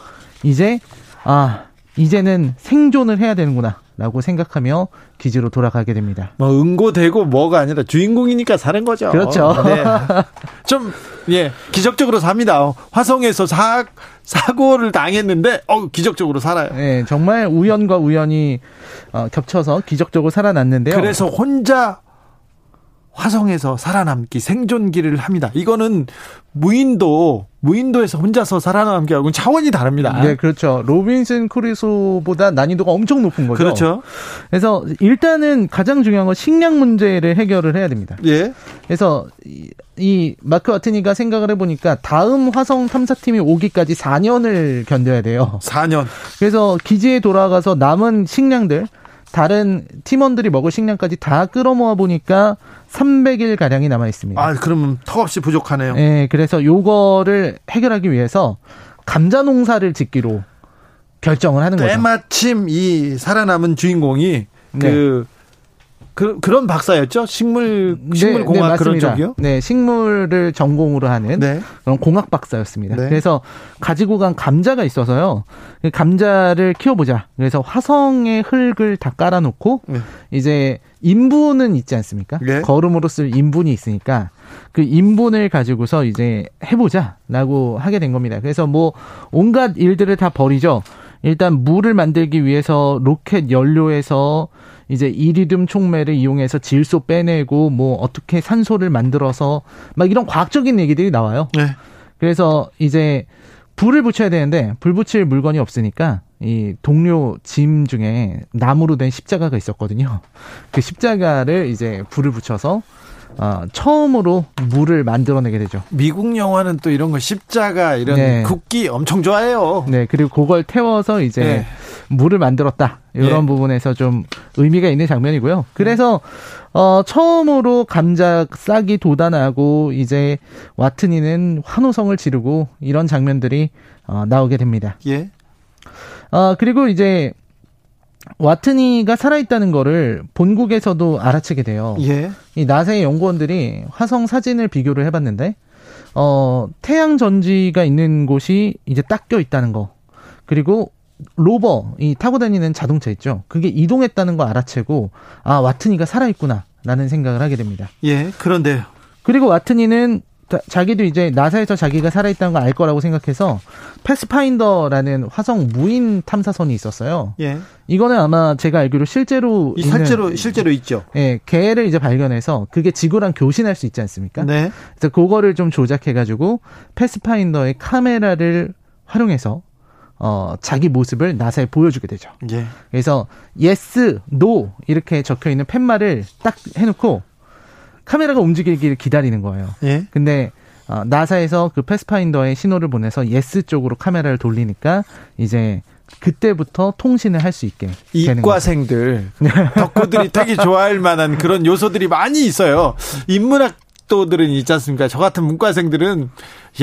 이제 아 이제는 생존을 해야 되는구나. 라고 생각하며 기지로 돌아가게 됩니다. 뭐 응고되고 뭐가 아니라 주인공이니까 사는 거죠. 그렇죠. 네. <laughs> 좀 예, 기적적으로 삽니다. 화성에서 사 사고를 당했는데 어 기적적으로 살아요. 네, 정말 우연과 우연이 어, 겹쳐서 기적적으로 살아났는데요. 그래서 혼자 화성에서 살아남기 생존기를 합니다. 이거는 무인도 무인도에서 혼자서 살아남기 하고는 차원이 다릅니다. 네, 그렇죠. 로빈슨 크루소보다 난이도가 엄청 높은 거죠. 그렇죠. 그래서 일단은 가장 중요한 건 식량 문제를 해결을 해야 됩니다. 예. 그래서 이, 이 마크 와트니가 생각을 해보니까 다음 화성 탐사팀이 오기까지 4년을 견뎌야 돼요. 4년. 그래서 기지에 돌아가서 남은 식량들 다른 팀원들이 먹을 식량까지 다 끌어모아 보니까 300일 가량이 남아 있습니다. 아, 그러면 턱없이 부족하네요. 네, 그래서 요거를 해결하기 위해서 감자 농사를 짓기로 결정을 하는 거죠. 때마침 이 살아남은 주인공이 네. 그 그, 그런 박사였죠? 식물, 식물공학 네, 네, 그런 쪽이요? 네, 식물을 전공으로 하는 네. 그런 공학 박사였습니다. 네. 그래서 가지고 간 감자가 있어서요. 그 감자를 키워보자. 그래서 화성의 흙을 다 깔아놓고 네. 이제 인분은 있지 않습니까? 네. 거름으로 쓸 인분이 있으니까 그 인분을 가지고서 이제 해보자라고 하게 된 겁니다. 그래서 뭐 온갖 일들을 다 버리죠. 일단 물을 만들기 위해서 로켓 연료에서 이제 이리듐 촉매를 이용해서 질소 빼내고 뭐 어떻게 산소를 만들어서 막 이런 과학적인 얘기들이 나와요. 네. 그래서 이제 불을 붙여야 되는데 불 붙일 물건이 없으니까 이 동료 짐 중에 나무로 된 십자가가 있었거든요. 그 십자가를 이제 불을 붙여서 어, 처음으로 물을 만들어내게 되죠. 미국 영화는 또 이런 거 십자가 이런 네. 국기 엄청 좋아해요. 네, 그리고 그걸 태워서 이제 네. 물을 만들었다 이런 네. 부분에서 좀 의미가 있는 장면이고요. 그래서 어, 처음으로 감자 싹이 돋아나고 이제 와트니는 환호성을 지르고 이런 장면들이 어, 나오게 됩니다. 예. 어, 그리고 이제 와트니가 살아있다는 거를 본국에서도 알아채게 돼요. 예. 이 나사의 연구원들이 화성 사진을 비교를 해봤는데, 어, 태양 전지가 있는 곳이 이제 딱 껴 있다는 거. 그리고 로버, 이 타고 다니는 자동차 있죠. 그게 이동했다는 거 알아채고, 아, 와트니가 살아있구나. 라는 생각을 하게 됩니다. 예, 그런데요. 그리고 와트니는 자기도 이제 나사에서 자기가 살아있다는 걸 알 거라고 생각해서 패스파인더라는 화성 무인 탐사선이 있었어요. 예. 이거는 아마 제가 알기로 실제로 실제로 실제로 있죠. 예, 개를 이제 발견해서 그게 지구랑 교신할 수 있지 않습니까? 네. 그래서 그거를 좀 조작해 가지고 패스파인더의 카메라를 활용해서 어, 자기 모습을 나사에 보여주게 되죠. 예. 그래서 yes, no 이렇게 적혀 있는 팻말을 딱 해놓고 카메라가 움직이기를 기다리는 거예요. 예? 근데 어, 나사에서 그 패스파인더의 신호를 보내서 yes 쪽으로 카메라를 돌리니까 이제 그때부터 통신을 할 수 있게 이과생들 <laughs> 덕후들이 되게 좋아할 만한 그런 요소들이 많이 있어요. 인문학 도들은 있지 않습니까? 저 같은 문과생들은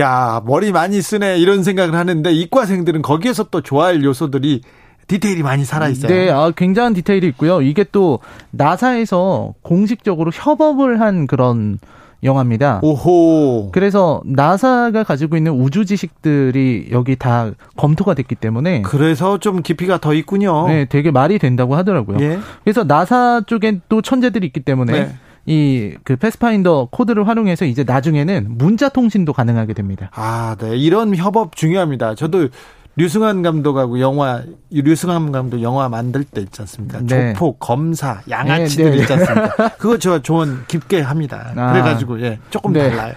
야 머리 많이 쓰네 이런 생각을 하는데 이과생들은 거기에서 또 좋아할 요소들이 디테일이 많이 살아 있어요. 네, 아, 굉장한 디테일이 있고요. 이게 또 나사에서 공식적으로 협업을 한 그런 영화입니다. 오호. 그래서 나사가 가지고 있는 우주 지식들이 여기 다 검토가 됐기 때문에 그래서 좀 깊이가 더 있군요. 네, 되게 말이 된다고 하더라고요. 예. 그래서 나사 쪽엔 또 천재들이 있기 때문에 네. 이그 패스파인더 코드를 활용해서 이제 나중에는 문자 통신도 가능하게 됩니다. 아, 네. 이런 협업 중요합니다. 저도 류승완 감독하고 영화 류승완 감독 영화 만들 때 있지 않습니까? 네. 조폭, 검사, 양아치들 네, 네. 있지 않습니까? 그거 저 조언 깊게 합니다. 아. 그래가지고 예 조금 네. 달라요.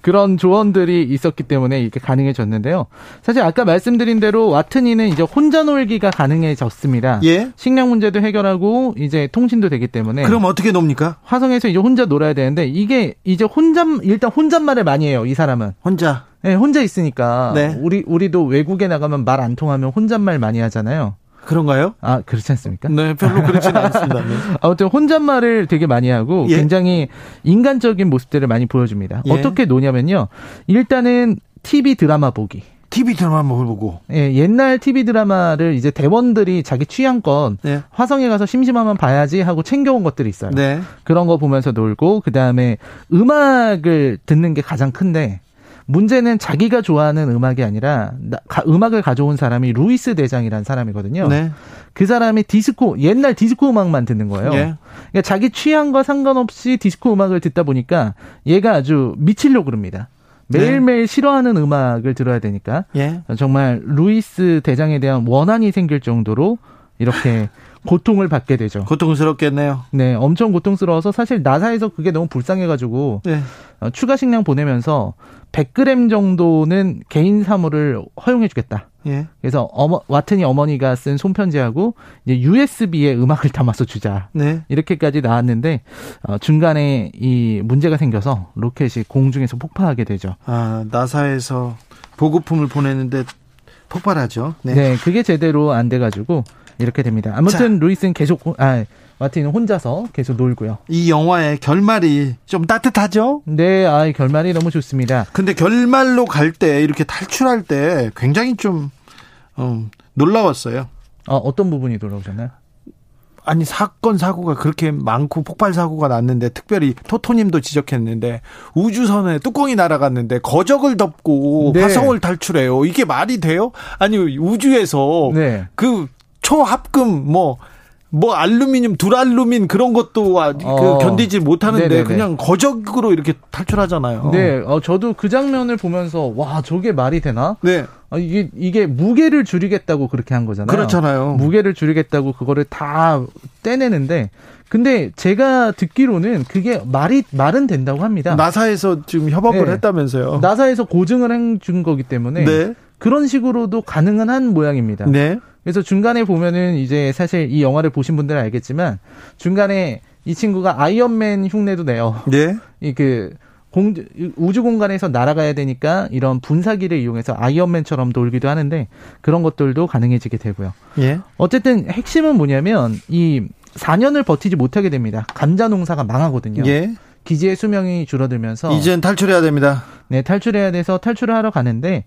그런 조언들이 있었기 때문에 이게 가능해졌는데요. 사실 아까 말씀드린 대로 와트니는 이제 혼자 놀기가 가능해졌습니다. 예? 식량 문제도 해결하고 이제 통신도 되기 때문에. 그럼 어떻게 놉니까? 화성에서 이제 혼자 놀아야 되는데 이게 이제 혼자 일단 혼잣말을 많이 해요. 이 사람은. 혼자. 네, 혼자 있으니까 네. 우리 우리도 외국에 나가면 말 안 통하면 혼잣말 많이 하잖아요. 그런가요? 아, 그렇지 않습니까? 네, 별로 그렇지는 않습니다. 네. <laughs> 아무튼 혼잣말을 되게 많이 하고 예. 굉장히 인간적인 모습들을 많이 보여줍니다. 예. 어떻게 노냐면요. 일단은 TV 드라마 보기. TV 드라마 보고. 예, 옛날 TV 드라마를 이제 대원들이 자기 취향껏 네. 화성에 가서 심심하면 봐야지 하고 챙겨온 것들이 있어요. 네. 그런 거 보면서 놀고 그 다음에 음악을 듣는 게 가장 큰데 문제는 자기가 좋아하는 음악이 아니라 음악을 가져온 사람이 루이스 대장이라는 사람이거든요. 네. 그 사람이 디스코 옛날 디스코 음악만 듣는 거예요. 예. 그러니까 자기 취향과 상관없이 디스코 음악을 듣다 보니까 얘가 아주 미치려고 그럽니다. 매일매일 네. 싫어하는 음악을 들어야 되니까 예. 정말 루이스 대장에 대한 원한이 생길 정도로 이렇게 <laughs> 고통을 받게 되죠. 고통스럽겠네요. 네, 엄청 고통스러워서 사실 나사에서 그게 너무 불쌍해가지고 네. 어, 추가 식량 보내면서 100g 정도는 개인 사물을 허용해주겠다. 예. 그래서 어머, 와트니 어머니가 쓴 손편지하고 이제 USB에 음악을 담아서 주자. 네. 이렇게까지 나왔는데 어, 중간에 이 문제가 생겨서 로켓이 공중에서 폭파하게 되죠. 아 나사에서 보급품을 보내는데 폭발하죠. 네. 네, 그게 제대로 안 돼가지고 이렇게 됩니다. 아무튼 자. 루이스는 계속 아 마틴은 혼자서 계속 놀고요. 이 영화의 결말이 좀 따뜻하죠? 네, 아, 결말이 너무 좋습니다. 근데 결말로 갈 때 이렇게 탈출할 때 굉장히 좀 어, 놀라웠어요. 어, 어떤 부분이 놀라우셨나요? 아니 사건 사고가 그렇게 많고 폭발 사고가 났는데 특별히 토토님도 지적했는데 우주선에 뚜껑이 날아갔는데 거적을 덮고 네. 화성을 탈출해요. 이게 말이 돼요? 아니 우주에서 네. 그 초합금 뭐 뭐 알루미늄, 둘알루민 그런 것도 아, 그 어. 견디지 못하는데 네네네. 그냥 거적으로 이렇게 탈출하잖아요. 네, 어, 저도 그 장면을 보면서 와 저게 말이 되나? 네. 아, 이게 이게 무게를 줄이겠다고 그렇게 한 거잖아요. 그렇잖아요. 무게를 줄이겠다고 그거를 다 떼내는데 근데 제가 듣기로는 그게 말이 말은 된다고 합니다. 나사에서 지금 협업을 네. 했다면서요. 나사에서 고증을 해준 거기 때문에 네. 그런 식으로도 가능은 한 모양입니다. 네. 그래서 중간에 보면은 이제 사실 이 영화를 보신 분들은 알겠지만 중간에 이 친구가 아이언맨 흉내도 내요. 네. 이그 공, 우주 공간에서 날아가야 되니까 이런 분사기를 이용해서 아이언맨처럼 돌기도 하는데 그런 것들도 가능해지게 되고요. 예. 어쨌든 핵심은 뭐냐면 이 4년을 버티지 못하게 됩니다. 감자 농사가 망하거든요. 예. 기지의 수명이 줄어들면서 이젠 탈출해야 됩니다. 네, 탈출해야 돼서 탈출을 하러 가는데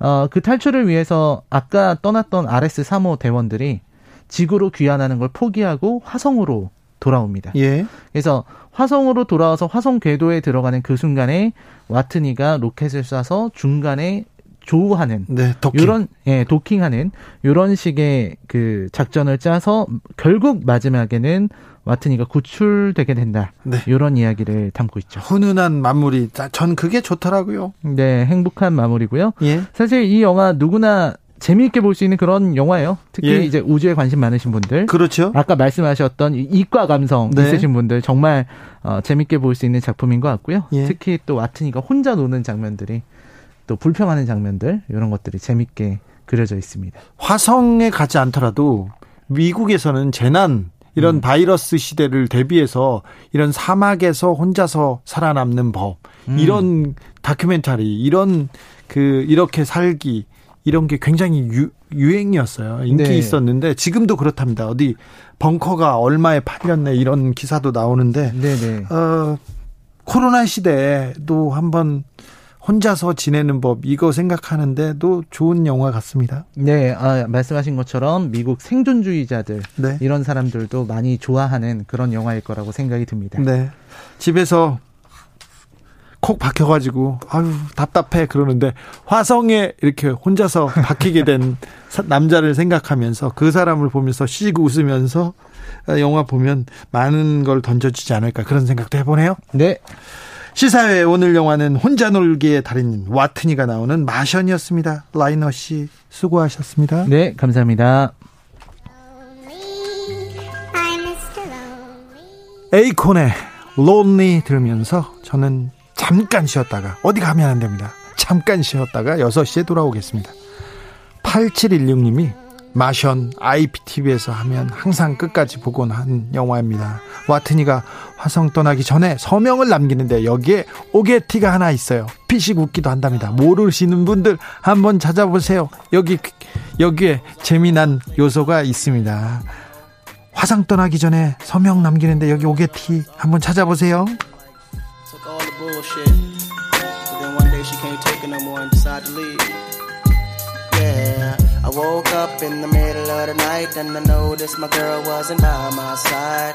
어, 그 탈출을 위해서 아까 떠났던 RS 3호 대원들이 지구로 귀환하는 걸 포기하고 화성으로 돌아옵니다. 예. 그래서 화성으로 돌아와서 화성 궤도에 들어가는 그 순간에 와트니가 로켓을 쏴서 중간에 조우하는 네, 도킹. 이런 예, 도킹하는 이런 식의 그 작전을 짜서 결국 마지막에는 와트니가 구출되게 된다. 네. 이런 이야기를 담고 있죠. 훈훈한 마무리. 전 그게 좋더라고요. 네, 행복한 마무리고요. 예. 사실 이 영화 누구나 재미있게 볼 수 있는 그런 영화예요. 특히 예. 이제 우주에 관심 많으신 분들. 그렇죠. 아까 말씀하셨던 이과 감성 네. 있으신 분들 정말 어, 재밌게 볼 수 있는 작품인 것 같고요. 예. 특히 또 와트니가 혼자 노는 장면들이 또 불평하는 장면들 이런 것들이 재밌게 그려져 있습니다. 화성에 가지 않더라도 미국에서는 재난 이런 음. 바이러스 시대를 대비해서 이런 사막에서 혼자서 살아남는 법 음. 이런 다큐멘터리 이런 그 이렇게 살기 이런 게 굉장히 유, 유행이었어요. 인기 네. 있었는데 지금도 그렇답니다. 어디 벙커가 얼마에 팔렸네 이런 기사도 나오는데 네네. 네. 어, 코로나 시대에도 한번 혼자서 지내는 법 이거 생각하는데도 좋은 영화 같습니다. 네, 아, 말씀하신 것처럼 미국 생존주의자들 네. 이런 사람들도 많이 좋아하는 그런 영화일 거라고 생각이 듭니다. 네, 집에서 콕 박혀가지고 아유 답답해 그러는데 화성에 이렇게 혼자서 박히게 된 <laughs> 남자를 생각하면서 그 사람을 보면서 쉬고 웃으면서 영화 보면 많은 걸 던져주지 않을까 그런 생각도 해보네요. 네. 시사회 오늘 영화는 혼자 놀기의 달인 와트니가 나오는 마션이었습니다. 라이너 씨 수고하셨습니다. 네, 감사합니다. 에이콘의 론리 들으면서 저는 잠깐 쉬었다가 어디 가면 안 됩니다. 잠깐 쉬었다가 6시에 돌아오겠습니다. 8716님이 마션 IPTV에서 하면 항상 끝까지 보곤 한 영화입니다. 와트니가 화성 떠나기 전에 서명을 남기는데 여기에 오게티가 하나 있어요. 피식 웃기도 한답니다. 모르시는 분들 한번 찾아보세요. 여기 여기에 재미난 요소가 있습니다. 화상 떠나기 전에 서명 남기는데 여기 오게티 한번 찾아보세요. Woke up in the middle of the night and I noticed my girl wasn't by my side.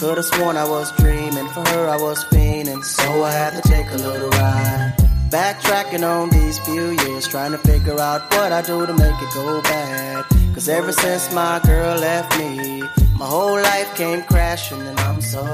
Could've sworn I was dreaming, for her I was fiending, so I had to take a little ride. Backtracking on these few years, trying to figure out what I do to make it go bad. Cause ever since my girl left me, my whole life came crashing and I'm so